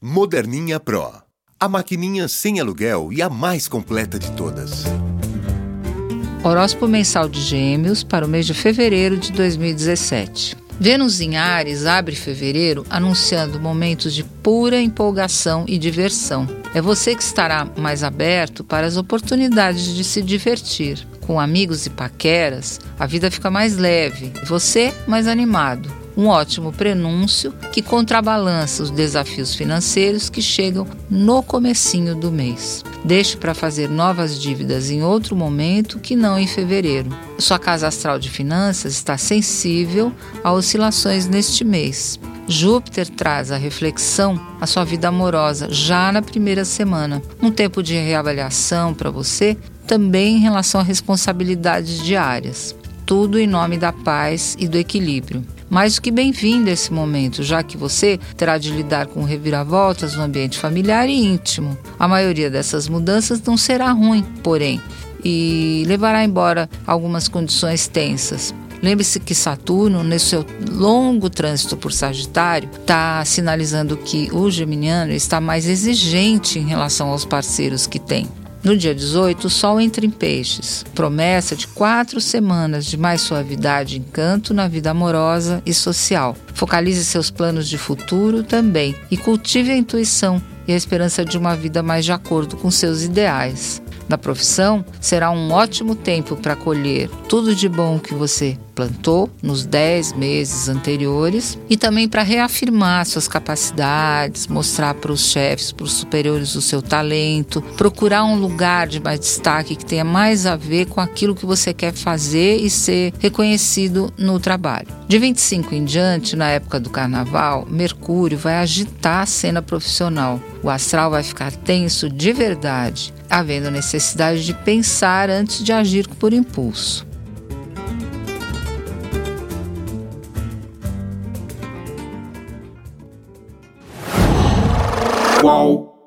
Moderninha Pro. A maquininha sem aluguel e a mais completa de todas. Horóscopo mensal de Gêmeos para o mês de fevereiro de 2017. Vênus em Ares abre fevereiro anunciando momentos de pura empolgação e diversão. É você que estará mais aberto para as oportunidades de se divertir. Com amigos e paqueras, a vida fica mais leve, você mais animado um ótimo prenúncio que contrabalança os desafios financeiros que chegam no comecinho do mês. Deixe para fazer novas dívidas em outro momento que não em fevereiro. Sua casa astral de finanças está sensível a oscilações neste mês. Júpiter traz a reflexão à sua vida amorosa já na primeira semana. Um tempo de reavaliação para você, também em relação a responsabilidades diárias. Tudo em nome da paz e do equilíbrio mais do que bem-vindo esse momento, já que você terá de lidar com reviravoltas no ambiente familiar e íntimo. A maioria dessas mudanças não será ruim, porém, e levará embora algumas condições tensas. Lembre-se que Saturno, nesse seu longo trânsito por Sagitário, está sinalizando que o geminiano está mais exigente em relação aos parceiros que tem. No dia 18, o Sol entra em Peixes, promessa de quatro semanas de mais suavidade e encanto na vida amorosa e social. Focalize seus planos de futuro também e cultive a intuição e a esperança de uma vida mais de acordo com seus ideais. Na profissão, será um ótimo tempo para colher tudo de bom que você plantou nos 10 meses anteriores e também para reafirmar suas capacidades, mostrar para os chefes, para os superiores o seu talento, procurar um lugar de mais destaque que tenha mais a ver com aquilo que você quer fazer e ser reconhecido no trabalho. De 25 em diante, na época do carnaval, Mercúrio vai agitar a cena profissional. O astral vai ficar tenso de verdade havendo necessidade de pensar antes de agir por impulso. Qual?